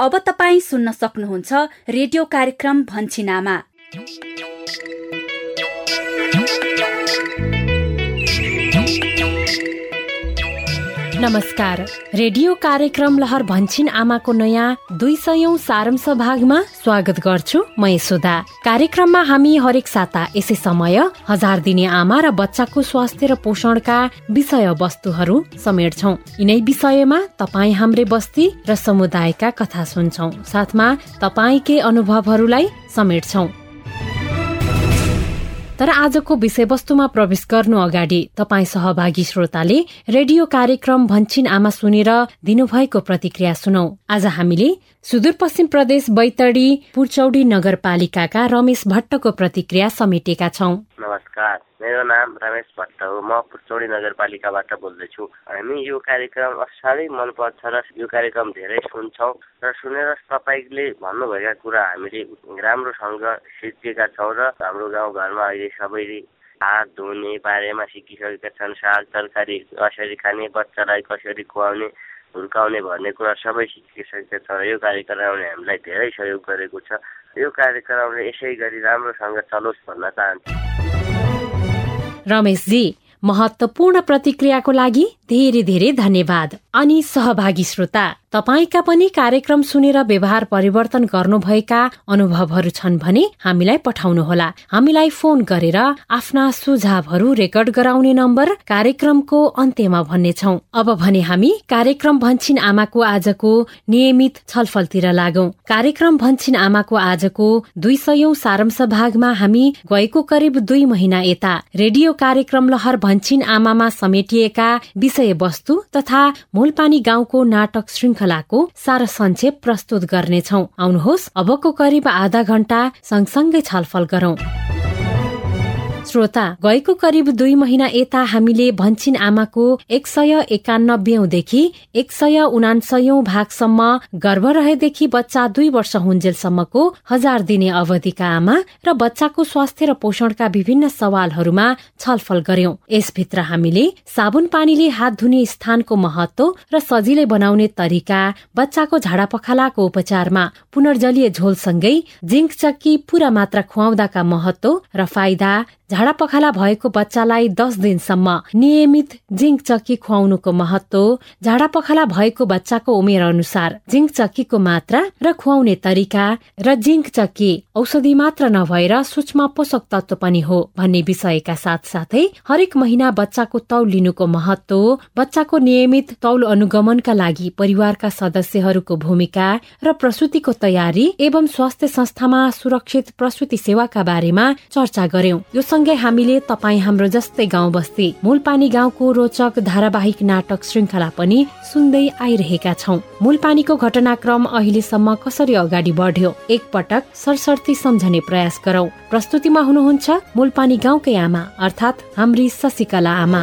अब तपाईँ सुन्न सक्नुहुन्छ रेडियो कार्यक्रम भन्छिनामा नमस्कार। रेडियो कार्यक्रम लहर भन्छिन आमाको नयाँ दुई सयौं सारांश भागमा स्वागत गर्छु म यशोदा। कार्यक्रममा हामी हरेक साता यसै समय हजार दिने आमा र बच्चाको स्वास्थ्य र पोषणका विषय वस्तुहरू समेट्छौ। यिनै विषयमा तपाईँ हाम्रे बस्ती र समुदायका कथा सुन्छौ। साथमा तपाईँकै अनुभवहरूलाई समेट्छौ। तर आजको विषयवस्तुमा प्रवेश गर्नु अगाडि तपाईँ सहभागी श्रोताले रेडियो कार्यक्रम भन्छिन आमा सुनेर दिनुभएको प्रतिक्रिया सुनौ। आज हामीले सुदूरपश्चिम प्रदेश बैतडी पुर्चौडी नगरपालिकाका रमेश भट्टको प्रतिक्रिया समेटेका छौं। नमस्कार मेरो नाम रमेश भट्ट हो। म पुचौडी नगरपालिकाबाट बोल्दैछु। हामी यो कार्यक्रम साह्रै मनपर्छ र यो कार्यक्रम धेरै सुन्छौँ र सुनेर तपाईँले भन्नुभएका कुरा हामीले राम्रोसँग सिकेका छौँ र हाम्रो गाउँघरमा अहिले सबैले हात धुने बारेमा सिकिसकेका छन्। साग तरकारी कसरी खाने बच्चालाई कसरी खुवाउने हुर्काउने भन्ने कुरा सबै सिकिसकेका छ यो कार्यक्रमले हामीलाई धेरै सहयोग गरेको छ। यो कार्यक्रमले यसै गरी राम्रोसँग चलोस् भन्न चाहन्छु। रमेशजी महत्वपूर्ण प्रतिक्रियाको लागि धेरै धेरै धन्यवाद। अनि सहभागी श्रोता। तपाईँका पनि कार्यक्रम सुनेर व्यवहार परिवर्तन गर्नुभएका अनुभवहरू छन् भने हामीलाई पठाउनुहोला। हामीलाई फोन गरेर आफ्ना सुझावहरू रेकर्ड गराउने नम्बर कार्यक्रमको अन्त्यमा भन्नेछौ। अब भने हामी कार्यक्रम भन्छिन आमाको आजको नियमित छलफलतिर लागौ। कार्यक्रम भन्छिन आमाको आजको दुई सयौं सारांश भागमा हामी गएको करिब दुई महिना यता रेडियो कार्यक्रम लहर भन्छिन आमामा समेटिएका विषय वस्तु तथा मूलपानी गाउँको नाटक श्रृंखलाको सार संक्षेप प्रस्तुत गर्नेछौ। आउनुहोस् अबको करिब आधा घण्टा सँगसँगै छलफल गरौं। श्रोता गएको करिब दुई महिना यता हामीले भन्छिन आमाको एक सय एकानब्बेदेखि एक सय उनासयौं भागसम्म गर्भ रहेदेखि बच्चा दुई वर्ष हुन्जेलसम्मको हजार दिने अवधिका आमा र बच्चाको स्वास्थ्य र पोषणका विभिन्न सवालहरूमा छलफल गर्यौं। यसभित्र हामीले साबुन पानीले हात धुने स्थानको महत्व र सजिलै बनाउने तरिका बच्चाको झाडा पखालाको उपचारमा पुनर्जलीय झोलसँगै जिङ्क चक्की पूरा मात्रा खुवाउँदाका महत्व र फाइदा झाडा पखाला भएको बच्चालाई दस दिनसम्म नियमित जिङ्क चक्की खुवाउनुको महत्व झाडा पखाला भएको बच्चाको उमेर अनुसार जिङ्क चक्कीको मात्रा र खुवाउने तरिका र जिङ्क चक्की औषधि मात्र नभएर सूक्ष्म पोषक तत्व पनि हो भन्ने विषयका साथ साथै हरेक महिना बच्चाको तौल लिनुको महत्व बच्चाको नियमित तौल अनुगमनका लागि परिवारका सदस्यहरूको भूमिका र प्रसुतिको तयारी एवं स्वास्थ्य संस्थामा सुरक्षित प्रसुति सेवाका बारेमा चर्चा गर्यौं सँगै हामीले तपाईँ हाम्रो जस्तै गाउँ बस्ती मूलपानी गाउँको रोचक धारावाहिक नाटक श्रृङ्खला पनि सुन्दै आइरहेका छौं। मूलपानीको घटनाक्रम अहिलेसम्म कसरी अगाडि बढ्यो? एकपटक सरसर्ती सम्झने प्रयास गरौं। प्रस्तुतिमा हुनुहुन्छ मूलपानी गाउँकै आमा अर्थात् हाम्री शशिकला आमा।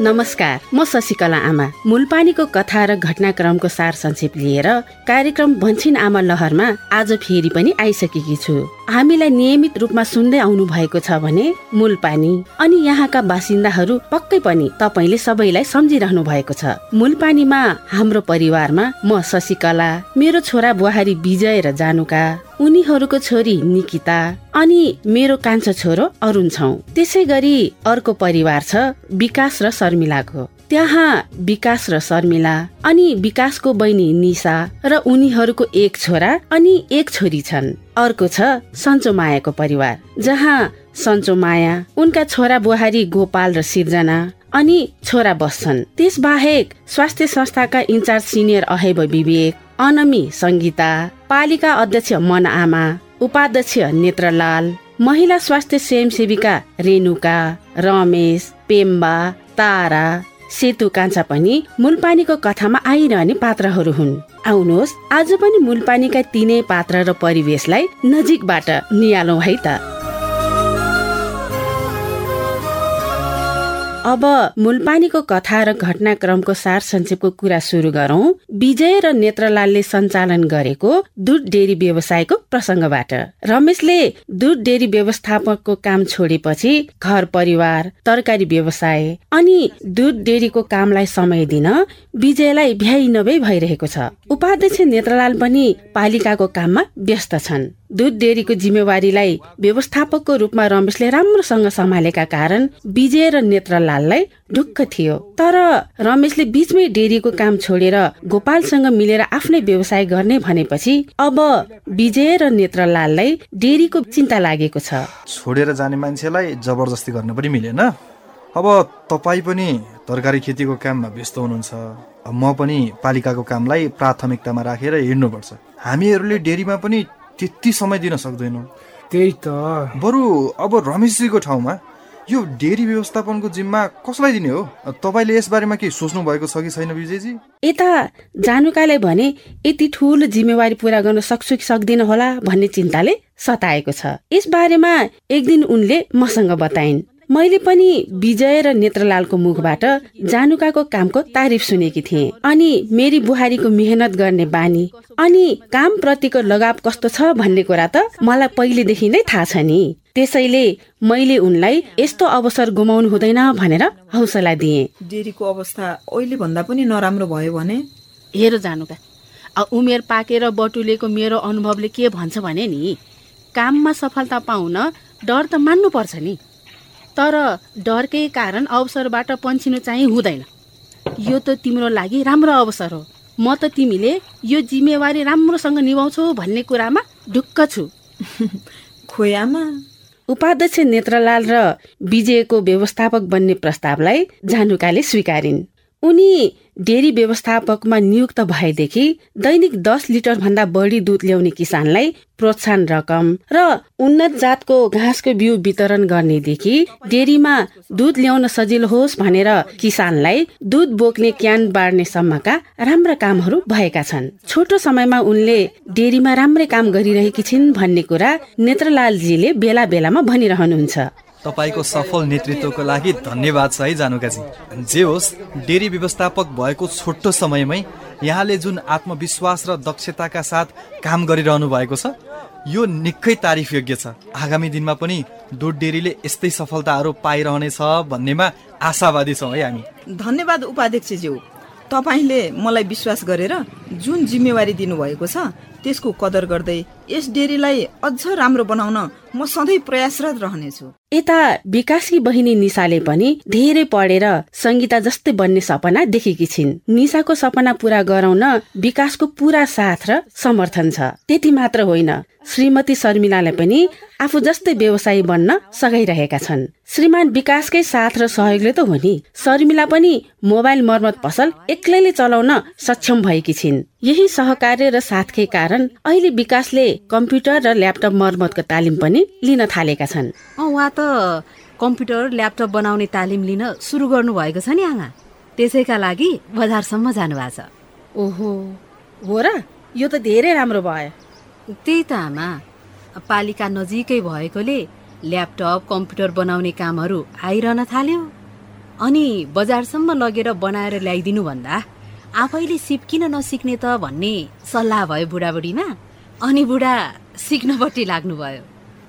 नमस्कार म शशिकला आमा। मूलपानीको कथा र घटनाक्रमको सार संक्षेप लिएर कार्यक्रम भन्छिन आमा लहरमा आज फेरि पनि आइसकेकी छु। हामीलाई नियमित रूपमा सुन्दै आउनु भएको छ भने मूलपानी अनि यहाँका बासिन्दाहरू पक्कै पनि तपाईँले सबैलाई सम्झिरहनु भएको छ। मूलपानीमा हाम्रो परिवारमा म शशिकला मेरो छोरा बुहारी विजय र जानुका उनीहरूको छोरी निकिता अनि मेरो कान्छो छोरो अरुण छौ। त्यसै गरी अर्को परिवार छ विकास र शर्मिलाको। त्यहाँ विकास र शर्मिला अनि विकासको बहिनी निशा र उनीहरूको एक छोरा अनि एक छोरी छन्। अर्को छ सन्चो मायाको परिवार जहाँ सन्चो माया उनका छोरा बुहारी गोपाल र सिर्जना अनि छोरा बस्छन्। त्यस बाहेक स्वास्थ्य संस्थाका इन्चार्ज सिनियर अहेब विवेक अनमी सङ्गीता पालिका अध्यक्ष मन आमा उपाध्यक्ष नेत्रलाल महिला स्वास्थ्य स्वयंसेविका रेणुका रमेश पेम्बा तारा सेतु कान्छा पनि मूलपानीको कथामा आइरहने पात्रहरू हुन्। आउनुहोस् आज पनि मूलपानीका तिनै पात्र र परिवेशलाई नजिकबाट निहालौँ है त। अब मूलपानीको कथा र घटनाक्रमको सार संक्षेपको कुरा सुरु गरौं। विजय र नेत्रलालले सञ्चालन गरेको दुध डेरी व्यवसायको प्रसङ्गबाट रमेशले दुध डेरी व्यवस्थापकको काम छोडेपछि घर परिवार तरकारी व्यवसाय अनि दुध डेरीको कामलाई समय दिन विजयलाई भ्याइ नभई भइरहेको छ। उपाध्यक्ष नेत्रलाल पनि पालिकाको काममा व्यस्त छन्। दुध डेरीको जिम्मेवारीलाई व्यवस्थापकको रूपमा रमेशले राम्रोसँग सम्हालेका कारण विजय र नेत्रलाललाई ढुक्क थियो। तर रमेशले बीचमै डेरीको काम छोडेर गोपालसँग मिलेर आफ्नै व्यवसाय गर्ने भनेपछि अब विजय र नेत्रलाललाई डेरीको चिन्ता लागेको छ। छोडेर जाने मान्छेलाई जबरजस्ती गर्न पनि मिलेन। अब तपाईँ पनि तरकारी खेतीको काममा व्यस्त हुनुहुन्छ। म पनि पालिकाको कामलाई प्राथमिकतामा राखेर हिँड्नुपर्छ। हामीहरूले डेरीमा पनि त्यति समय दिन सक्दैनौँ। त्यही त। बरु अब रमेशजीको ठाउँमा यो डेरी व्यवस्थापनको जिम्मा कसलाई दिने हो? तपाईँले यसबारेमा के सोच्नु भएको छ कि छैन विजयजी? यता जानुकाले भने यति ठुलो जिम्मेवारी पूरा गर्न सक्छु कि सक्दिन होला भन्ने चिन्ताले सताएको छ। यस बारेमा एक दिन उनले मसँग बताइन्। मैले पनि विजय र नेत्रलालको मुखबाट जानुकाको कामको तारिफ सुनेकी थिएँ। अनि मेरी बुहारीको मेहनत गर्ने बानी अनि काम प्रतिको लगाव कस्तो छ भन्ने कुरा त मलाई पहिलेदेखि नै थाहा छ नि। त्यसैले मैले उनलाई यस्तो अवसर गुमाउनु हुँदैन भनेर हौसला दिए। डेरीको अवस्था अहिले भन्दा पनि नराम्रो भयो भने? हेर जानुका उमेर पाकेर बटुलेको मेरो अनुभवले के भन्छ भने नि काममा सफलता पाउन डर त मान्नु पर्छ नि। तर डरकै कारण अवसरबाट पन्छिनु चाहिँ हुँदैन। यो त तिम्रो लागि राम्रो अवसर हो। म त तिमीले यो जिम्मेवारी राम्रोसँग निभाउँछौ भन्ने कुरामा ढुक्क छु। खोयामा। उपाध्यक्ष नेत्रलाल र विजयको व्यवस्थापक बन्ने प्रस्तावलाई जानुकाले स्वीकारिन्। उनी डेरी व्यवस्थापकमा नियुक्त भएदेखि दैनिक दस लिटर भन्दा बढी दुध ल्याउने किसानलाई प्रोत्साहन रकम र उन्नत जातको घाँसको बिउ वितरण गर्नेदेखि डेरीमा दुध ल्याउन सजिलो होस् भनेर किसानलाई दुध बोक्ने क्यान बाँड्ने सम्मका राम्रा कामहरू भएका छन्। छोटो समयमा उनले डेरीमा राम्रै काम गरिरहेकी छिन् भन्ने कुरा नेत्रलालजीले बेला बेलामा भनिरहनुहुन्छ। तपाईँको सफल नेतृत्वको लागि धन्यवाद छ है जानुकाजी जे होस् डेरी व्यवस्थापक भएको छोटो समयमै यहाँले जुन आत्मविश्वास र दक्षताका साथ काम गरिरहनु भएको छ यो निकै तारिफ योग्य छ। आगामी दिनमा पनि दुध डेरीले यस्तै सफलताहरू पाइरहनेछ भन्नेमा आशावादी छौँ है हामी। धन्यवाद उपाध्यक्षज्यू। तपाईँले मलाई विश्वास गरेर जुन जिम्मेवारी दिनुभएको छ त्यसको कदर गर्दै यस डेरीलाई अझ राम्रो बनाउन म सधैँ प्रयासरत रहनेछु। यता विकासकी बहिनी निशाले पनि धेरै पढेर संगीता जस्तै बन्ने सपना देखेकी छिन्। निशाको सपना पूरा गराउन विकासको पूरा साथ र समर्थन छ। त्यति मात्र होइन श्रीमती शर्मिलालाई पनि आफू जस्तै व्यवसायी बन्न सघाइरहेका छन्। श्रीमान विकासकै साथ र सहयोगले त हो नि। शर्मिला पनि मोबाइल मर्मत पसल एक्लैले चलाउन सक्षम भएकी छिन्। यही सहकार्य र साथकै कारण अहिले विकासले कम्प्युटर र ल्यापटप मर्मतको तालिम पनि लिन थालेका छन्। उहाँ त कम्प्युटर ल्यापटप बनाउने तालिम लिन सुरु गर्नु भएको छ नि आँगा। त्यसैका लागि बजारसम्म जानु भएको छ। ओहो हो र? यो त धेरै राम्रो भयो। त्यही त आमा। पालिका नजिकै भएकोले ल्यापटप कम्प्युटर बनाउने कामहरू आइरहन थाल्यो। अनि बजारसम्म लगेर बनाएर ल्याइदिनु भन्दा। आफैले सिप किन नसिक्ने त भन्ने सल्लाह भयो बुढाबुढीमा। अनि बुढा सिक्नपट्टि लाग्नुभयो।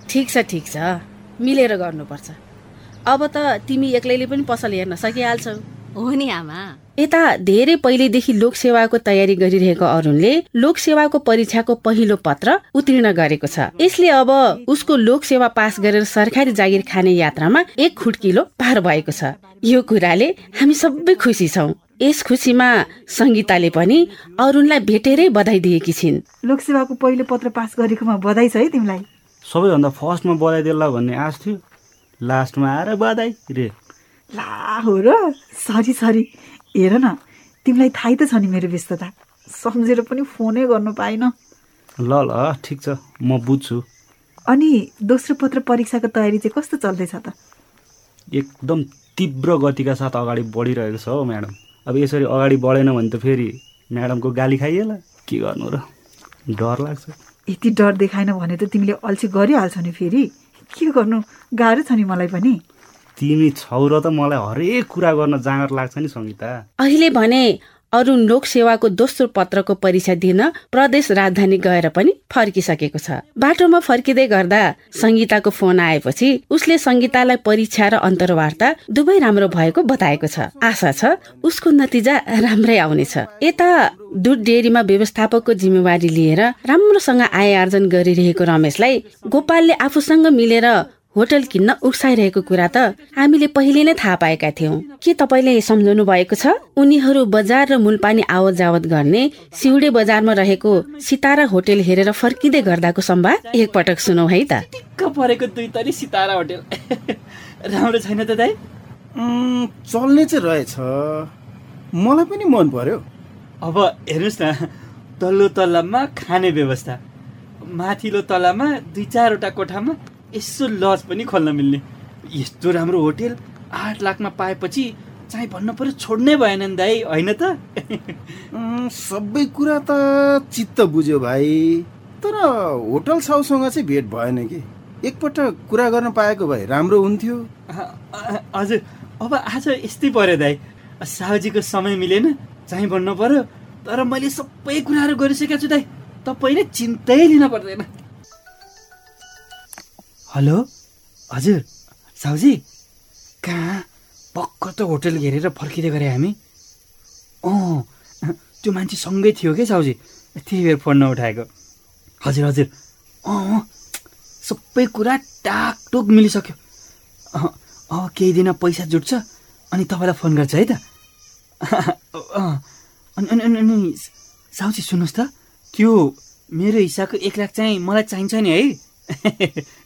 ठिक छ ठिक छ। मिलेर गर्नुपर्छ। अब त तिमी एक्लैले पनि पसल हेर्न सकिहाल्छौ। हो नि आमा। यता धेरै पहिलेदेखि लोकसेवाको तयारी गरिरहेको अरुणले लोकसेवाको परीक्षाको पहिलो पत्र उत्तीर्ण गरेको छ। यसले अब उसको लोकसेवा पास गरेर सरकारी जागिर खाने यात्रामा एक खुटकिलो पार भएको छ। यो कुराले हामी सबै खुसी छौँ। यस खुसीमा सङ्गीताले पनि अरुणलाई भेटेरै बधाई दिएकी छिन्। लोकसेवाको पहिलो पत्र पास गरेकोमा बधाई छ है तिमीलाई। सबैभन्दा फर्स्टमा बधाई देला भन्ने आश थियो लास्टमा आएर बधाई रे। ला हो र सरी सरी। हेर न तिमीलाई थाहै त छ नि मेरो व्यस्तता। सम्झेर पनि फोनै गर्नु पाइनँ। ल ल ठिक छ म बुझ्छु। अनि दोस्रो पत्र परीक्षाको तयारी चाहिँ कस्तो चल्दैछ त? एकदम तीव्र गतिका साथ अगाडि बढिरहेको छ हो म्याडम। अब यसरी अगाडि बढेन भने त फेरि म्याडमको गाली खाइएला। के गर्नु र? डर लाग्छ। यति डर देखाएन भने त तिमीले अल्छी गरिहाल्छौ नि फेरि। के गर्नु? गाह्रो छ नि मलाई पनि। तिमी छौ र त मलाई हरेक कुरा गर्न जाँगर लाग्छ नि सङ्गीता। अहिले भने अरुण लोक सेवाको दोस्रो पत्रको परीक्षा दिन प्रदेश राजधानी गएर पनि फर्किसकेको छ। बाटोमा फर्किँदै गर्दा सङ्गीताको फोन आएपछि उसले सङ्गीतालाई परीक्षा र अन्तर्वार्ता दुवै राम्रो भएको बताएको छ। आशा छ उसको नतिजा राम्रै आउनेछ। यता दुध डेरीमा व्यवस्थापकको जिम्मेवारी लिएर राम्रोसँग आय आर्जन गरिरहेको रमेशलाई गोपालले आफूसँग मिलेर होटल किन्न उक्साइरहेको कुरा त हामीले पहिले नै थाहा पाएका थियौँ। के तपाईँले सम्झाउनु भएको छ? उनीहरू बजार र मूलपानी आवत जावत गर्ने सिउडे बजारमा रहेको सितारा होटेल हेरेर फर्किँदै गर्दाको संवाद एकपटक सुनौ है त। टिक्क परेको दुई तरी सितारा होटेल। राम्रो छैन त दाइ चल्ने चाहिँ रहेछ। मलाई पनि मन पर्यो। अब हेर्नुहोस् न तल्लो तल्लामा खाने व्यवस्था। माथिल्लो तल्लामा दुई चारवटा कोठामा यसो लज पनि खोल्न मिल्ने। यस्तो राम्रो होटेल आठ लाखमा पाएपछि चाहिँ भन्नु पर्यो छोड्नै भएन नि दाइ होइन त? सबै कुरा त चित्त बुझ्यो भाइ। तर होटल साउसँग चाहिँ भेट भएन कि। एकपटक कुरा गर्न पाएको भए राम्रो हुन्थ्यो। हजुर। अब आज यस्तै पर्यो दाइ साहुजीको समय मिलेन चाहिँ भन्नु पर्यो। तर मैले सबै कुराहरू गरिसकेको छु दाइ तपाईँले चिन्तै लिन पर्दैन। हेलो? हजुर। साहुजी कहाँ? पक्क त होटल घेरेर फर्किँदै गरे हामी। अँ त्यो मान्छे सँगै थियो क्या साहुजी त्यही भएर फोन नउठाएको। हजुर हजुर। अँ सबै कुरा टाकटुक मिलिसक्यो। अँ केही दिन पैसा जुट्छ अनि तपाईँलाई फोन गर्छ है त। अनि अनि अनि- अनि साउजी सुन्नुहोस् त। त्यो मेरो हिस्साको एक लाख चाहिँ मलाई चाहिन्छ नि है।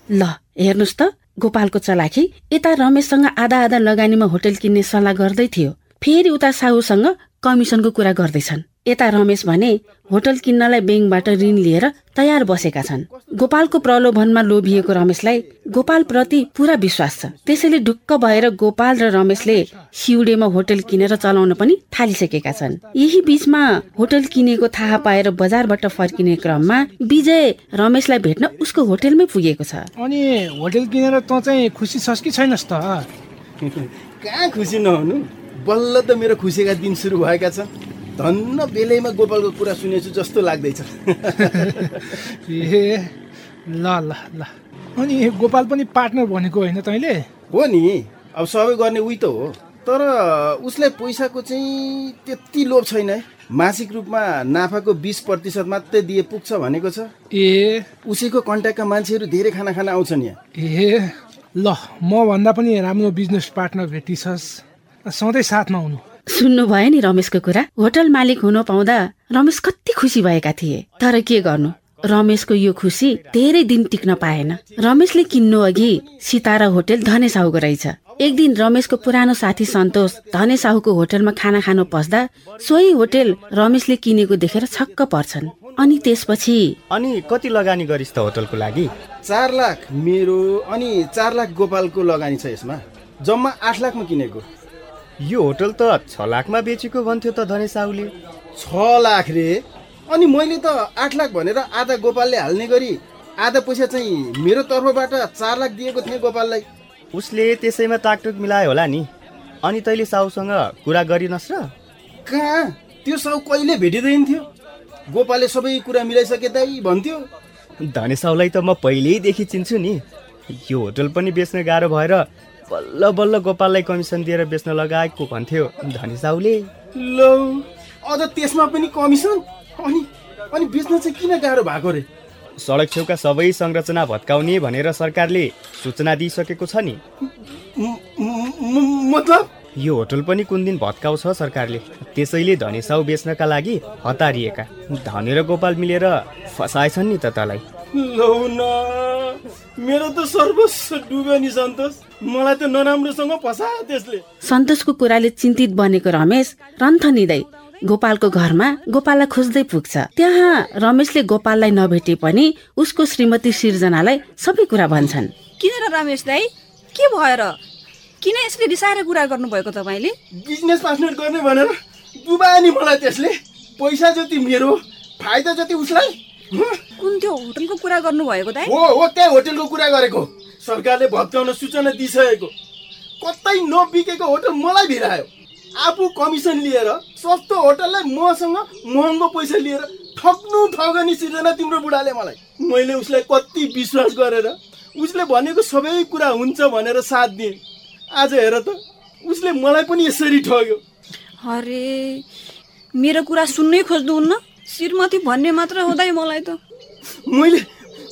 ल हेर्नुहोस् त। गोपालको चलाखी यता रमेशसँग आधा आधा लगानीमा होटल किन्ने सल्लाह गर्दै थियो। फेरि उता साहुसँग कमिसनको कुरा गर्दैछन्। यता रमेश भने होटल किन्नलाई ब्याङ्कबाट ऋण लिएर तयार बसेका छन्। गोपालको प्रलोभनमा लोभिएको रमेशलाई गोपाल प्रति पुरा विश्वास छ। त्यसैले ढुक्क भएर गोपाल र रमेशले सिउडेमा होटल किनेर चलाउन पनि थालिसकेका छन्। यही बीचमा होटल किनेको थाहा पाएर बजारबाट फर्किने क्रममा विजय रमेशलाई भेट्न उसको होटलमै पुगेको छ। अनि होटेल किनेर तँ चाहिँ खुसी छस् कि छैनस् त? कहाँ खुसी नहुनु? बल्ल त मेरो खुसीका दिन सुरु भएका छन्। धन्न बेलैमा गोपालको कुरा सुनेछु जस्तो लाग्दैछ। ए ल ल ल। अनि गोपाल पनि पार्टनर भनेको होइन तैँले? हो नि। अब सबै गर्ने उही त हो। तर उसलाई पैसाको चाहिँ त्यति लोभ छैन है। मासिक रूपमा नाफाको बिस प्रतिशत मात्रै दिए पुग्छ भनेको छ। ए। उसैको कन्ट्याक्टका मान्छेहरू धेरै खाना खान आउँछन् यहाँ। ए ल म भन्दा पनि राम्रो बिजनेस पार्टनर भेटिछस् सधैँ साथमा हुनु। सुन्नु भयो नि रमेशको कुरा? होटल मालिक हुन पाउँदा रमेश कति खुसी भएका थिए। तर के गर्नु? रमेशको यो खुसी धेरै दिन टिक्न पाएन। रमेशले किन्नु अघि सितारा होटेल धने साहुको रहेछ। एक दिन रमेशको पुरानो साथी सन्तोष धने साहुको होटलमा खाना खानु पस्दा सोही होटेल रमेशले किनेको देखेर छक्क पर्छन्। अनि त्यसपछि अनि कति लगानी गरिस् त होटलको लागि? चार लाख। मेरो अनि चार लाख गोपालको लगानी छ यसमा। जम्मा आठ लाखमा किनेको। यो होटल त छ लाखमा बेचेको भन्थ्यो त धने साहुले। छ लाख रे। अनि मैले त आठ लाख भनेर आधा गोपालले हाल्ने गरी आधा पैसा चाहिँ मेरो तर्फबाट चार लाख दिएको थिएँ गोपाललाई। उसले त्यसैमा ताकटुक मिलायो होला नि। अनि तैँले साहुसँग कुरा गरिनस् र। कहाँ? त्यो साउ कहिले भेटिँदैन थियो? गोपालले सबै कुरा मिलाइसके दाइ भन्थ्यो। धने साहुलाई त म पहिल्यैदेखि चिन्छु नि। यो होटल पनि बेच्न गाह्रो भएर बल्ल बल्ल गोपाललाई कमिसन दिएर बेच्न लगाएको भन्थ्यो धने साहुले। लौ अझ त्यसमा पनि कमिसन? अनि अनि बेच्न चाहिँ किन गाह्रो भएको रे? सडक छेउका सबै संरचना भत्काउने भनेर सरकारले सूचना दिइसकेको छ नि। मतलब? यो होटल पनि कुन दिन भत्काउँछ सरकारले? त्यसैले धने साहु बेच्नका लागि हतारिएका। धने र गोपाल मिलेर फसाएछन् नि त तँलाई। लौ न। मेरो त सर्वस्व डुब्यो नि सन्तोष। मलाई त नराम्रोसँग फसायो त्यसले। सन्तोषको कुराले चिन्तित बनेको रमेश रन्थनिँदै गोपालको घरमा गोपाललाई खोज्दै पुग्छ। त्यहाँ रमेशले गोपाललाई नभेटे पनि उसको श्रीमती सिर्जनालाई सबै कुरा भन्छन्। किन र रमेश दाई? के भयो र किन यसले रिसाएर कुरा गर्नुभएको तपाईँले? बिजनेस पार्टनर गर्ने भनेर डुबायो नि मलाई त्यसले। पैसा जति मेरो फाइदा जति उसलाई? कुन त्यो होटलको कुरा गर्नुभएको दाई हो? हो त्यही होटेलको कुरा गरेको। सरकारले भत्काउन सूचना दिइसकेको। कतै नबिकेको होटल मलाई भिरायो। आफू कमिसन लिएर सस्तो होटललाई मसँग महँगो पैसा लिएर ठग्नु ठगनी सिर्जना तिम्रो बुढाले मलाई। मैले उसलाई कति विश्वास गरेर उसले भनेको सबै कुरा हुन्छ भनेर साथ दिएँ। आज हेर त उसले मलाई पनि यसरी ठग्यो। अरे मेरो कुरा सुन्नै खोज्नुहुन्न। श्रीमती भन्ने मात्र हुँदै मलाई त। मैले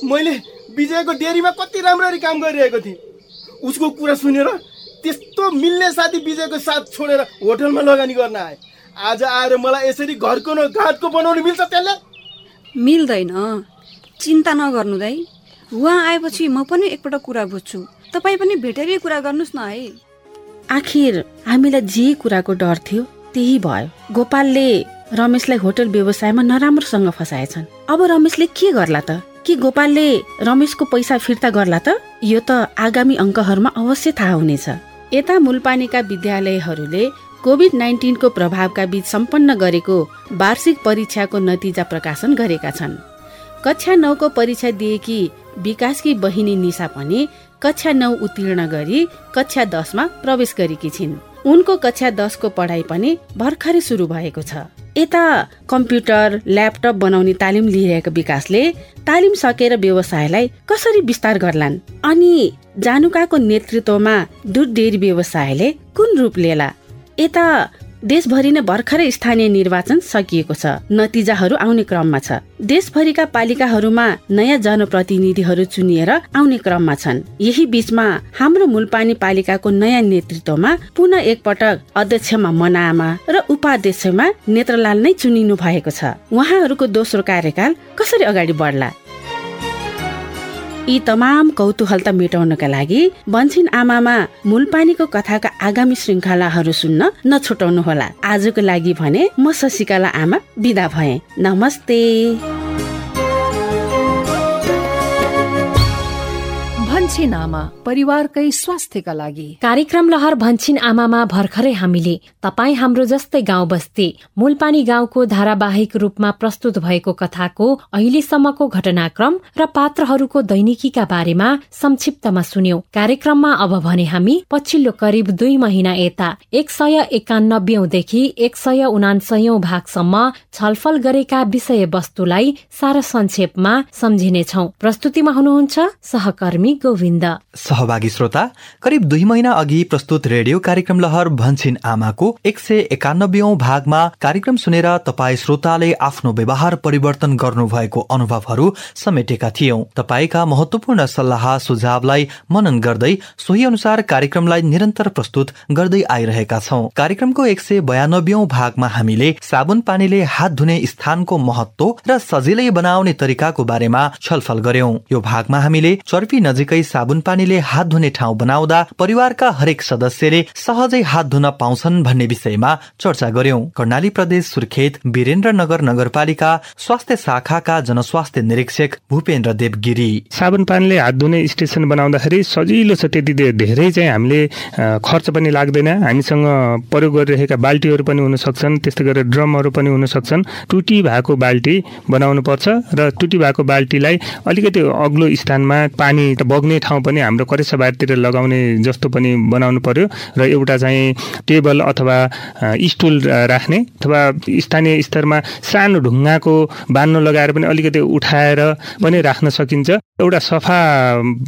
मैले विजयको डेरीमा कति राम्ररी काम गरिरहेको थिएँ। उसको कुरा सुनेर त्यस्तो मिल्ने साथी विजयको साथ छोडेर होटलमा लगानी गर्न आए। आज आएर मलाई यसरी घरको न घाटको बनाउनु मिल्छ त्यसले? मिल्दैन। चिन्ता नगर्नु दाइ। उहाँ आएपछि म पनि एकपल्ट कुरा बुझ्छु। तपाईँ पनि भेटेरै कुरा गर्नुहोस् न है। आखिर हामीलाई जे कुराको डर थियो त्यही भयो। गोपालले रमेशलाई होटल व्यवसायमा नराम्रोसँग फसाएछन्। अब रमेशले के गर्ला त? के गोपालले रमेशको पैसा फिर्ता गर्ला त? यो त आगामी अङ्कहरूमा अवश्य थाहा हुनेछ। यता मुलपानीका विद्यालयहरूले कोभिड नाइन्टिनको प्रभावका बीच सम्पन्न गरेको वार्षिक परीक्षाको नतिजा प्रकाशन गरेका छन्। कक्षा नौको परीक्षा दिएकी विकासकी बहिनी निशा पनि कक्षा नौ उत्तीर्ण गरी कक्षा दसमा प्रवेश गरेकी छिन्। उनको कक्षा दसको पढाइ पनि भर्खरै सुरु भएको छ। यता कम्प्युटर ल्यापटप बनाउने तालिम लिइरहेको विकासले तालिम सकेर व्यवसायलाई कसरी विस्तार गर्लान्? अनि जानुकाको नेतृत्वमा दुध डेरी व्यवसायले कुन रूप लिएला? यता देशभरि नै भर्खरै स्थानीय निर्वाचन सकिएको छ। नतिजाहरू आउने क्रममा छ। देशभरिका पालिकाहरूमा नयाँ जनप्रतिनिधिहरू चुनिएर आउने क्रममा छन्। यही बीचमा हाम्रो मुलपानी पालिकाको नयाँ नेतृत्वमा पुनः एकपटक अध्यक्षमा मनामा र उपाध्यक्षमा नेत्रलाल नै चुनिनु भएको छ। उहाँहरूको दोस्रो कार्यकाल कसरी अगाडि बढ्ला? यी तमाम कौतूहलता मेटाउनका लागि बन्सिन आमामा मूलपानीको कथाका आगामी श्रृङ्खलाहरू सुन्न नछुटाउनुहोला। आजको लागि भने म शशिकला आमा विदा भए। नमस्ते। भन्छिन आमा परिवारकै स्वास्थ्यका लागि। कार्यक्रम लहर भन्छिन आमामा भर्खरै हामीले। तपाईँ हाम्रो जस्तै गाउँ बस्ती मूलपानी गाउँको धारावाहिक रूपमा प्रस्तुत भएको कथाको अहिलेसम्मको घटनाक्रम र पात्रहरूको दैनिकीका बारेमा संक्षिप्तमा सुन्यौं। कार्यक्रममा अब भने हामी पछिल्लो करिब दुई महिना यता एक सय एकानब्बेदेखि एक सय उनासयौं भागसम्म छलफल गरेका विषय वस्तुलाई सारा संक्षेपमा सम्झिनेछौ। प्रस्तुतिमा हुनुहुन्छ सहकर्मी गोविन्द। सहभागी श्रोता करिब दुई महिना अघि प्रस्तुत रेडियो कार्यक्रम लहर भन्छिन आमाको एक सय एकानब्बेऔं भागमा कार्यक्रम सुनेर तपाईँ श्रोताले आफ्नो व्यवहार परिवर्तन गर्नु भएको अनुभवहरू समेटेका थियौं। तपाईँका महत्वपूर्ण सल्लाह सुझावलाई मनन गर्दै सोही अनुसार कार्यक्रमलाई निरन्तर प्रस्तुत गर्दै आइरहेका छौं। कार्यक्रमको एक सय बयानब्बेऔं भागमा हामीले साबुन पानीले हात धुने स्थानको महत्व र सजिलै बनाउने तरिकाको बारेमा छलफल गर्यौं। यो भागमा हामीले चर्पी नजिकै साबुन पानीले हात धुने ठाउँ बनाउँदा परिवारका हरेक सदस्यले सहजै हात धुन पाउँछन् भन्ने विषयमा चर्चा गर्यौं। कर्णाली प्रदेश सुर्खेत वीरेन्द्र नगर नगरपालिका स्वास्थ्य शाखाका जनस्वास्थ्य निरीक्षक भूपेन्द्र देवगिरी। साबुन पानीले हात धुने स्टेसन बनाउँदाखेरि सजिलो छ त्यति धेरै चाहिँ हामीले खर्च पनि लाग्दैन। हामीसँग प्रयोग गरिरहेका बाल्टीहरू पनि हुन सक्छन् त्यस्तै गरेर ड्रमहरू पनि हुन सक्छन् टुटी भएको बाल्टी बनाउनु पर्छ र टुटी भएको बाल्टीलाई अलिकति अग्लो स्थानमा पानी बग्ने ठाउँ पनि हाम्रो करेसा बारतिर लगाउने जस्तो पनि बनाउनु पर्यो र एउटा चाहिँ टेबल अथवा स्टुल राख्ने अथवा स्थानीय स्तरमा सानो ढुङ्गाको बान्नु लगाएर पनि अलिकति उठाएर पनि राख्न सकिन्छ। एउटा सफा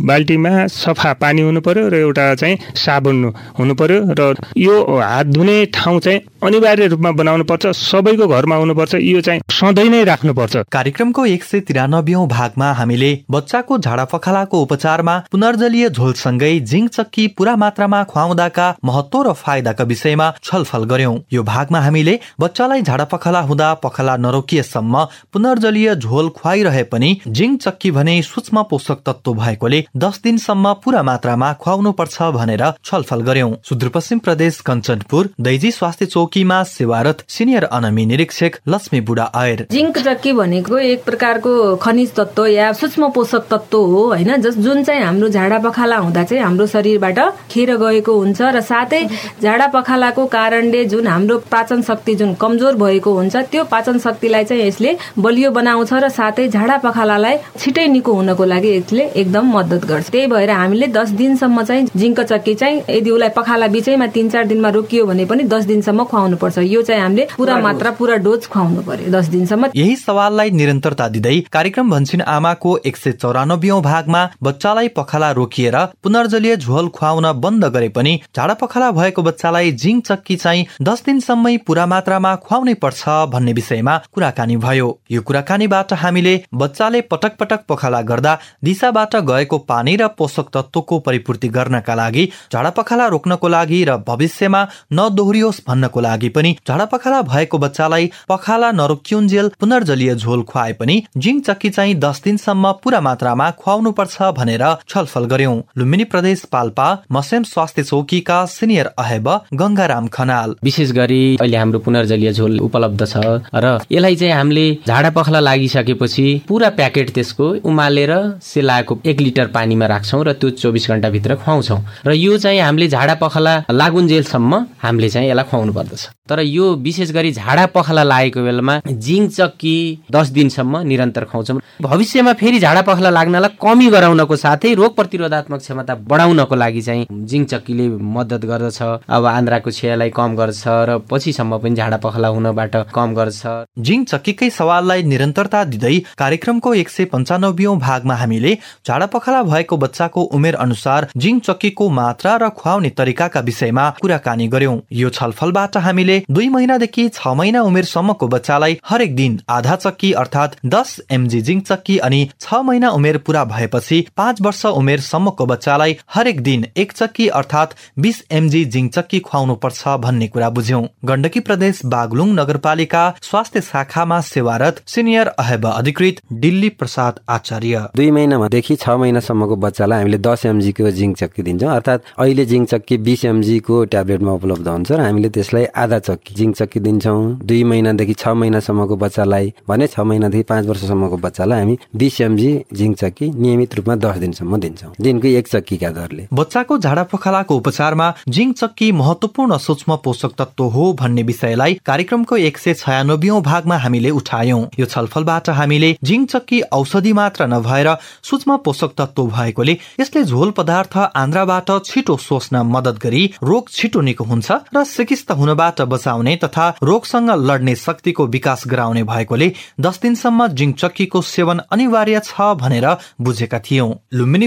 बाल्टीमा सफा पानी हुनु पर्यो र एउटा चाहिँ साबुन हुनु पर्यो र यो हात धुने ठाउँ चाहिँ अनिवार्य रूपमा बनाउनु पर्छ सबैको घरमा हुनुपर्छ यो चाहिँ सधैँ नै राख्नुपर्छ कार्यक्रमको एक सय तिरानब्बे भागमा हामीले बच्चाको झाडा पखालाको उपचारमा पुनर्जलीय झोलसँगै जिङ चक्की पूरा मात्रामा खुवाउँदाका महत्व र फाइदाका विषयमा छलफल गर्यौं। यो भागमा हामीले बच्चालाई झाडा पखाला हुँदा पखाला नरोकिएसम्म पुनर्जलीय झोल खुवाइरहे पनि जिङ चक्की भने सूक्ष्म पोषक तत्व भएकोले दस दिनसम्म पूरा मात्रामा खुवाउनु पर्छ भनेर छलफल गर्यौं। सुदूरपश्चिम प्रदेश कञ्चनपुर दैजी स्वास्थ्य चौकीमा सेवारत सिनियर अनमी निरीक्षक लक्ष्मी बुढा आयर। जिङ्क चक्की भनेको एक प्रकारको खनिज तत्व या सूक्ष्म पोषक तत्व हो होइन? जुन चाहिँ हाम्रो झाडा पखाला हुँदा चाहिँ हाम्रो शरीरबाट खेर गएको हुन्छ र साथै झाडा पखालाको कारणले जुन हाम्रो पाचन शक्ति जुन कमजोर भएको हुन्छ त्यो पाचन शक्तिलाई चाहिँ यसले बलियो बनाउँछ र साथै झाडा पखालालाई छिटै निको हुनको लागि यसले एकदम मद्दत गर्छ। त्यही भएर हामीले दस दिनसम्म चाहिँ जिङ्क चक्की चाहिँ यदि उसलाई पखाला बिचैमा तिन चार दिनमा रोकियो भने पनि दस दिनसम्म खुवाउनु पर्छ यो चाहिँ हामीले पुरा मात्रा पुरा डोज खुवाउनु पर्यो दस दिनसम्म। यही सवाललाई निरन्तरता दिँदै कार्यक्रम भन्छन् आमाको एक सय चौरानब्बे भागमा बच्चालाई पखाला रोकिएर पुनर्जलीय झोल खुवाउन बन्द गरे पनि झाडा पखाला भएको बच्चालाई जिङ चक्की चाहिँ दस दिनसम्मै पूरा मात्रामा खुवाउनै पर्छ भन्ने विषयमा कुराकानी भयो। यो कुराकानीबाट हामीले बच्चाले पटक पटक पखाला गर्दा दिशाबाट गएको पानी र पोषक तत्वको परिपूर्ति गर्नका लागि झाडा पखाला रोक्नको लागि र भविष्यमा नदोहोरियोस् भन्नको लागि पनि झाडा पखाला भएको बच्चालाई पखाला नरोकिउन्जेल पुनर्जलीय झोल खुवाए पनि जिङ चक्की चाहिँ दस दिनसम्म पूरा मात्रामा खुवाउनु पर्छ भनेर छलफल गर्यौं। लुम्बिनी प्रदेश पाल्पा मसेम स्वास्थ्य चौकीका सिनियर अहेब गंगाराम खनाल। विशेष गरी अहिले हाम्रो पुनर्जलीय झोल उपलब्ध छ र यसलाई चाहिँ हामीले झाडा पखला लागिसकेपछि पुरा प्याकेट त्यसको उमालेर सेलाएको एक लिटर पानीमा राख्छौँ र त्यो चौबिस घन्टाभित्र खुवाउँछौँ। र यो चाहिँ हामीले झाडा पखला लागुन्जेलसम्म हामीले चाहिँ यसलाई खुवाउनु पर्दछ। तर यो विशेष गरी झाडा पखला लागेको बेलामा जिङ चक्की दस दिनसम्म निरन्तर खुवाउँछौँ। भविष्यमा फेरि झाडा पखला लाग्नलाई कमी गराउनको साथै रोग प्रतिरोधात्मक क्षमता बढाउनको लागि चाहिँ जिङ चक्कीले मद्दत गर्दछ अब आन्द्राको छेयालाई कम गर्छ र पछिसम्म पनि झाडा पखला हुनबाट कम गर्छ जिङ चक्कीकै सवाललाई निरन्तरता दिँदै कार्यक्रमको एक सय पन्चानब्बे भागमा हामीले झाडा पखाला भएको बच्चाको उमेर अनुसार जिङ चक्कीको मात्रा र खुवाउने तरिकाका विषयमा कुराकानी गर्यौं। यो छलफलबाट हामीले दुई महिनादेखि छ महिना उमेरसम्मको बच्चालाई हरेक दिन आधा चक्की अर्थात् दस एमजी जिङ चक्की अनि छ महिना उमेर पूरा भएपछि पाँच वर्ष उमेरसम्मको बच्चालाई हरेक दिन एक चक्की अर्थात् बिस एमजी जिङ चक्की खुवाउनु पर्छ भन्ने कुरा बुझ्यौं। गण्डकी प्रदेश बागलुङ नगरपालिका स्वास्थ्य शाखामा सेवारत सिनियर अहेब अधिकृत दिल्ली प्रसाद आचार्य। दुई महिनादेखि छ महिनासम्मको बच्चालाई हामीले दस एमजीको जिङ चक्की दिन्छौँ। अर्थात् अहिले जिङ चक्की बिस एमजीको ट्याब्लेटमा उपलब्ध हुन्छ र हामीले त्यसलाई आधा चक्की जिङ चक्की दिन्छौँ। दुई महिनादेखि छ महिनासम्मको बच्चालाई भने छ महिनादेखि पाँच वर्षसम्मको बच्चालाई हामी बिस एमजी जिङ चक्की नियमित रूपमा दस दिनसम्म दिन्छौँ। दिनको एक चक्कीका दरले बच्चाको झाडा पखालाको उपचारमा जिङ चक्की महत्वपूर्ण सूक्ष्म पोषक तत्व हो भन्ने विषयलाई कार्यक्रमको एक सय छयानब्बे भागमा हामीले उठायौं। यो छलफलबाट हामीले जिङ चक्की औषधि मात्र नभएर सूक्ष्म पोषक तत्व भएकोले यसले झोल पदार्थ आन्द्राबाट छिटो सोच्न मदत गरी रोग छिटो निको हुन्छ र चिकित्सा हुनबाट बचाउने तथा रोगसँग लड्ने शक्तिको विकास गराउने भएकोले दस दिनसम्म जिङ चक्कीको सेवन अनिवार्य छ भनेर बुझेका थियौं।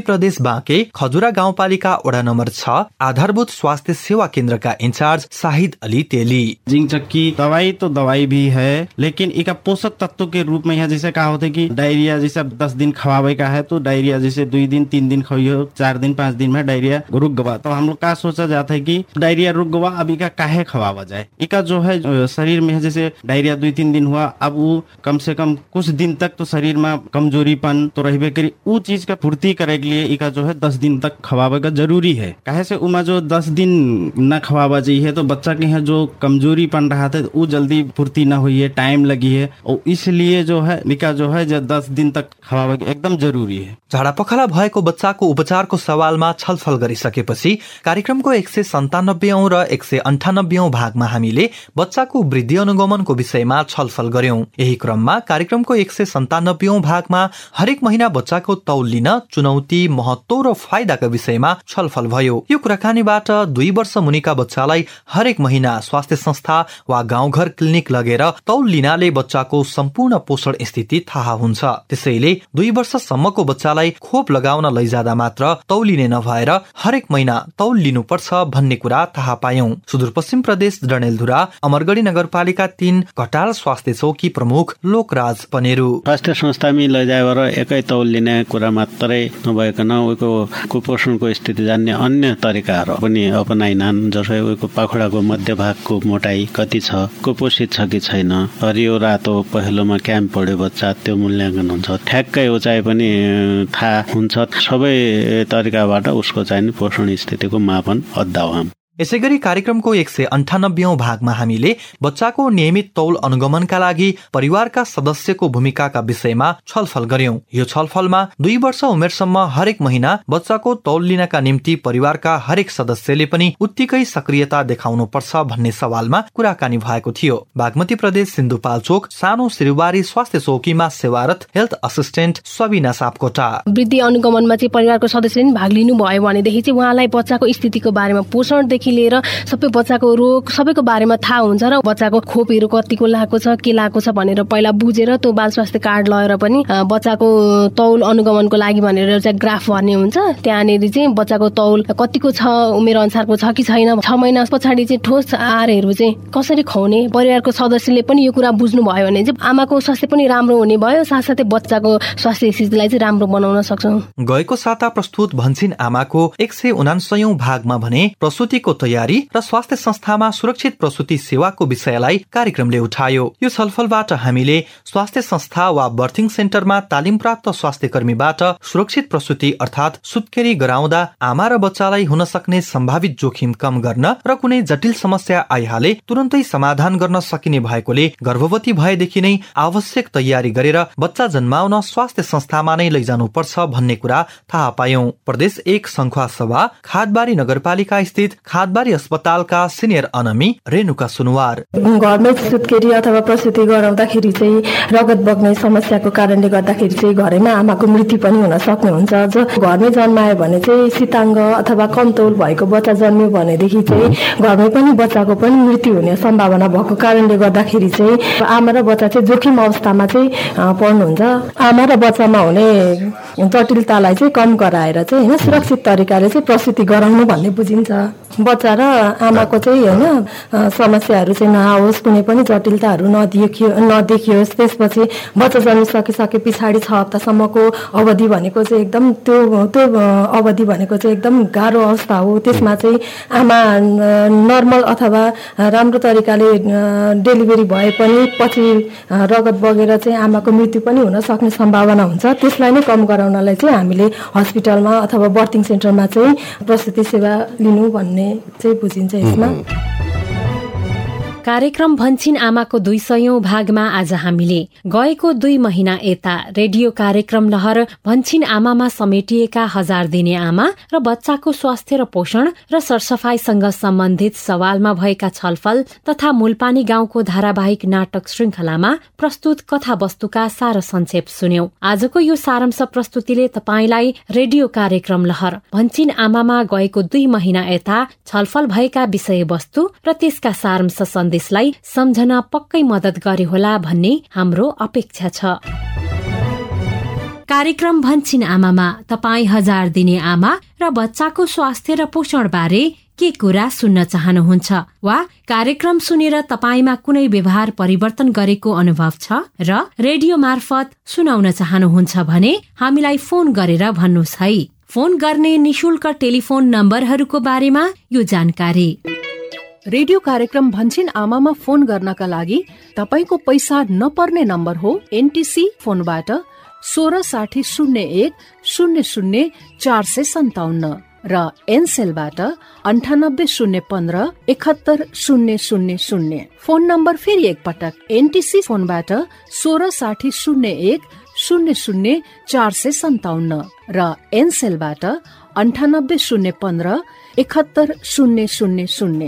प्रदेश बाँके खजुरा गाउँपालिका वडा नम्बर छ आधारभूत स्वास्थ्य सेवा केन्द्रका इन्चार्ज शाहिद अली तेली। जिंक चक्की दवाई तो दवाई भी है लेकिन एक पोषक तत्व के रूप में यहाँ जैसे कहा होता है कि डायरिया जैसे दस दिन खवावे का है तो डायरिया जैसे दुई दिन तीन दिन खइयो चार दिन पाँच दिन में डायरिया रुक गवा। तो हम लोग का सोचा जाता है कि डायरिया रुक गवा अभी का काहे खवावा जाए? इका जो है शरीर में जैसे डायरिया दुई तीन दिन हुआ अब वो कम से कम कुछ दिन तक तो शरीर में कमजोरीपन तो रहे करी। वो चीज का पूर्ति करे के लिए इका जो है दस दिन तक खवावे का जरूरी है। काहे से उमा जो दस दिन न खवावा चाहिए तो बच्चा के यहाँ जो कमजोरीपन रहा था वो जल्दी पूर्ति न हुई है टाइम लगी है और इसलिए जो है निका जो है जो दस दिन तक खवावे एकदम जरूरी है। झाडा पखाला भएको बच्चाको उपचारको सवालमा छलफल गरिसकेपछि कार्यक्रमको एक सय सन्तानब्बे र एक सय अन्ठानब्बे भागमा हामीले बच्चाको वृद्धि अनुगमनको विषयमा छलफल गर्यौं। यही क्रममा कार्यक्रमको एक सय सन्तानब्बे भागमा हरेक महिना बच्चाको तौल लिन चुनौती महत्व र फाइदाका विषयमा छलफल भयो। यो कुराकानीबाट दुई वर्ष मुनिका बच्चालाई हरेक महिना स्वास्थ्य संस्था वा गाउँघर क्लिनिक लगेर तौल लिनाले बच्चाको सम्पूर्ण पोषण स्थिति थाहा हुन्छ। त्यसैले दुई वर्षसम्मको बच्चालाई खोप लगाउन लैजाँदा मात्र तौलिने नभएर हरेक महिना तौल लिनुपर्छ भन्ने कुरा थाहा पायौं। सुदूरपश्चिम प्रदेश डडेलधुरा अमरगढी नगरपालिका तीन घटाल स्वास्थ्य चौकी प्रमुख लोकराज पनेरू। स्वास्थ्य संस्थामा लैजाएर एकै तौल लिने कुरा मात्रै नभइकन उनको कुपोषणको स्थिति जान्ने अन्य तरिकाहरू पनि अपनाइनान् जसै उनको पाखुराको मध्यभागको मोटाइ कति छ कुपोषित छ कि छैन हरियो रातो पहेलोमा क्याम्प पढ्यो बच्चा त्यो मूल्याङ्कन हुन्छ ठ्याक्कै उचाइ पनि थाहा हुन्छ सबै तरिकाबाट उसको चाहिँ पोषण स्थितिको मापन अद्दावाम यसै गरी कार्यक्रमको एक सय अन्ठानब्बे भागमा हामीले बच्चाको नियमित तौल अनुगमनका लागि परिवारका सदस्यको भूमिकाका विषयमा छलफल गर्यौं। यो छलफलमा दुई वर्ष उमेरसम्म हरेक महिना बच्चाको तौल लिनका निम्ति परिवारका हरेक सदस्यले पनि उत्तिकै सक्रियता देखाउनु पर्छ भन्ने सवालमा कुराकानी भएको थियो। बागमती प्रदेश सिन्धुपाल्चोक सानो सिरुबारी स्वास्थ्य चौकीमा सेवारत हेल्थ असिस्टेन्ट सबिना सापकोटा। वृद्धि अनुगमनमा चाहिँ परिवारको सदस्यले भाग लिनुभयो भनेदेखि चाहिँ उहाँलाई बच्चाको स्थितिको बारेमा पोषणदेखि देखि लिएर सबै बच्चाको रोग सबैको बारेमा थाहा हुन्छ र बच्चाको खोपहरू कतिको लगाएको छ के लगाएको छ भनेर पहिला बुझेर त्यो बाल स्वास्थ्य कार्ड लगेर पनि बच्चाको तौल अनुगमनको लागि भनेर चाहिँ ग्राफ भर्ने हुन्छ। त्यहाँनिर चाहिँ बच्चाको तौल कतिको छ उमेर अनुसारको छ कि छैन छ महिना पछाडि चाहिँ ठोस आहारहरू चाहिँ कसरी खुवाउने परिवारको सदस्यले पनि यो कुरा बुझ्नुभयो भने चाहिँ आमाको स्वास्थ्य पनि राम्रो हुने भयो साथसाथै बच्चाको स्वास्थ्य स्थितिलाई चाहिँ राम्रो बनाउन सक्छौँ। गएको साता प्रस्तुत भन्छन् आमाको एक सय उनासयौं भागमा भने प्रसुतिको तयारी र स्वास्थ्य संस्थामा सुरक्षित प्रसुति सेवाको विषयलाई कार्यक्रमले उठायो। यो छलफलबाट हामीले स्वास्थ्य संस्था वा बर्थिङ सेन्टरमा तालिम प्राप्त स्वास्थ्य कर्मीबाट सुरक्षित प्रसुति अर्थात् सुत्केरी गराउँदा आमा र बच्चालाई हुन सक्ने सम्भावित जोखिम कम गर्न र कुनै जटिल समस्या आइहाले तुरन्तै समाधान गर्न सकिने भएकोले गर्भवती भएदेखि नै आवश्यक तयारी गरेर बच्चा जन्माउन स्वास्थ्य संस्थामा नै लैजानु पर्छ भन्ने कुरा थाहा पायौं। प्रदेश एक संखुवा सभा खादबारी नगरपालिका स्थित खादबारी अस्पतालका सिनियर अनमी रेणुका सुनवार। घरमै सुत्केरी अथवा प्रसुति गराउँदाखेरि चाहिँ रगत बग्ने समस्याको कारणले गर्दाखेरि चाहिँ घरैमा आमाको मृत्यु पनि हुन सक्नुहुन्छ। जो घरमै जन्मायो भने चाहिँ शीताङ्ग अथवा कमतौल भएको बच्चा जन्मियो भनेदेखि चाहिँ घरमै पनि बच्चाको पनि मृत्यु हुने सम्भावना भएको कारणले गर्दाखेरि चाहिँ आमा र बच्चा चाहिँ जोखिम अवस्थामा चाहिँ पर्नुहुन्छ। आमा र बच्चामा हुने जटिलतालाई चाहिँ कम गराएर चाहिँ होइन सुरक्षित तरिकाले चाहिँ प्रसुति गराउनु भन्ने बुझिन्छ। बच्चा र आमाको चाहिँ होइन समस्याहरू चाहिँ नआओस् कुनै पनि जटिलताहरू नदेखियो नदेखियोस्। त्यसपछि बच्चा जन्मिसकिसके पछाडि छ हप्तासम्मको अवधि भनेको चाहिँ एकदम त्यो त्यो अवधि भनेको चाहिँ एकदम गाह्रो अवस्था हो। त्यसमा चाहिँ आमा नर्मल अथवा राम्रो तरिकाले डेलिभरी भए पनि पछि रगत बगेर चाहिँ आमाको मृत्यु पनि हुन सक्ने सम्भावना हुन्छ। त्यसलाई नै कम गराउनलाई चाहिँ हामीले हस्पिटलमा अथवा बर्थिङ सेन्टरमा चाहिँ प्रसुति सेवा लिनु भन्ने चाहिँ बुझिन्छ यसमा कार्यक्रम भन्छिन आमाको दुई सयौं भागमा आज हामीले गएको दुई महिना यता रेडियो कार्यक्रम लहर भन्छिन आमामा समेटिएका हजार दिने आमा र बच्चाको स्वास्थ्य र पोषण र सरसफाईसँग सम्बन्धित सवालमा भएका छलफल तथा मूलपानी गाउँको धारावाहिक नाटक श्रृंखलामा प्रस्तुत कथा वस्तुका सार संक्षेप सुन्यौं। आजको यो सारांश प्रस्तुतिले तपाईँलाई रेडियो कार्यक्रम लहर भन्छिन आमामा गएको दुई महिना यता छलफल भएका विषयवस्तु र त्यसका सारांश सन्देशलाई सम्झन पक्कै मदत गरे होला भन्ने हाम्रो अपेक्षा छ। कार्यक्रम भन्छिन आमामा तपाईँ हजार दिने आमा र बच्चाको स्वास्थ्य र पोषण बारे के कुरा सुन्न चाहनुहुन्छ वा कार्यक्रम सुनेर तपाईँमा कुनै व्यवहार परिवर्तन गरेको अनुभव छ र रेडियो मार्फत सुनाउन चाहनुहुन्छ भने हामीलाई फोन गरेर भन्नुहोस् है। फोन गर्ने निशुल्क टेलिफोन नम्बरहरूको बारेमा यो जानकारी। रेडियो कार्यक्रम भन्छन् आमामा फोन गर्नका लागि तपाईँको पैसा नपर्ने नम्बर हो एनटिसी फोनबाट सोह्र साठी शून्य एक शून्य शून्य चार सय सन्ताउन्न र एनसेलबाट अन्ठानब्बे शून्य पन्ध्र एकहत्तर शून्य शून्य शून्य। फोन नम्बर फेरि एकपटक एनटिसी फोनबाट सोह्र साठी शून्य एक शून्य शून्य चार सय सन्ताउन्न र एनसेलबाट अन्ठानब्बे शून्य पन्ध्र एकहत्तर शून्य शून्य शून्य।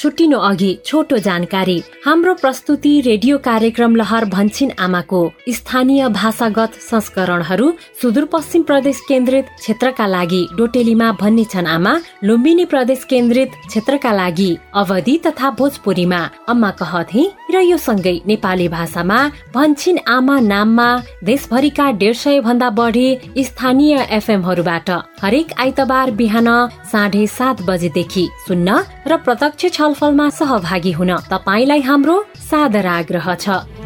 छुट्टिनु अघि छोटो जानकारी। हाम्रो प्रस्तुति रेडियो कार्यक्रम लहर भन्छिन आमाको स्थानीय भाषागत संस्करणहरू सुदूरपश्चिम प्रदेश केन्द्रित क्षेत्रका लागि डोटेलीमा भन्ने छन् आमा लुम्बिनी प्रदेश केन्द्रित क्षेत्रका लागि अवधि तथा भोजपुरीमा। अम्मा कहथे र यो सँगै नेपाली भाषामा भन्छिन आमा नाममा देशभरिका डेढ सय भन्दा बढी स्थानीय एफएमहरूबाट हरेक आइतबार बिहान साढे सात बजेदेखि सुन्न र प्रत्यक्ष छल छलफलमा सहभागी हुन तपाईँलाई हाम्रो सादर आग्रह छ।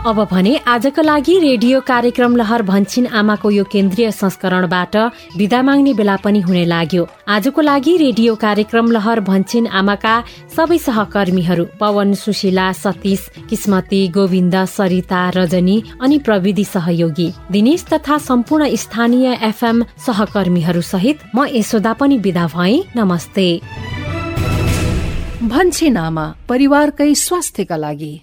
अब भने आजको लागि रेडियो कार्यक्रम लहर भन्छिन आमाको यो केन्द्रीय संस्करणबाट विदा माग्ने बेला पनि हुने लाग्यो। आजको लागि रेडियो कार्यक्रम लहर भन्छिन आमाका सबै सहकर्मीहरू पवन सुशीला सतीश किस्मती गोविन्द सरिता रजनी अनि प्रविधि सहयोगी दिनेश तथा सम्पूर्ण स्थानीय एफएम सहकर्मीहरू सहित म यशोदा पनि विदा भए। नमस्ते। भन्छिन आमा परिवारकै स्वास्थ्यका लागि।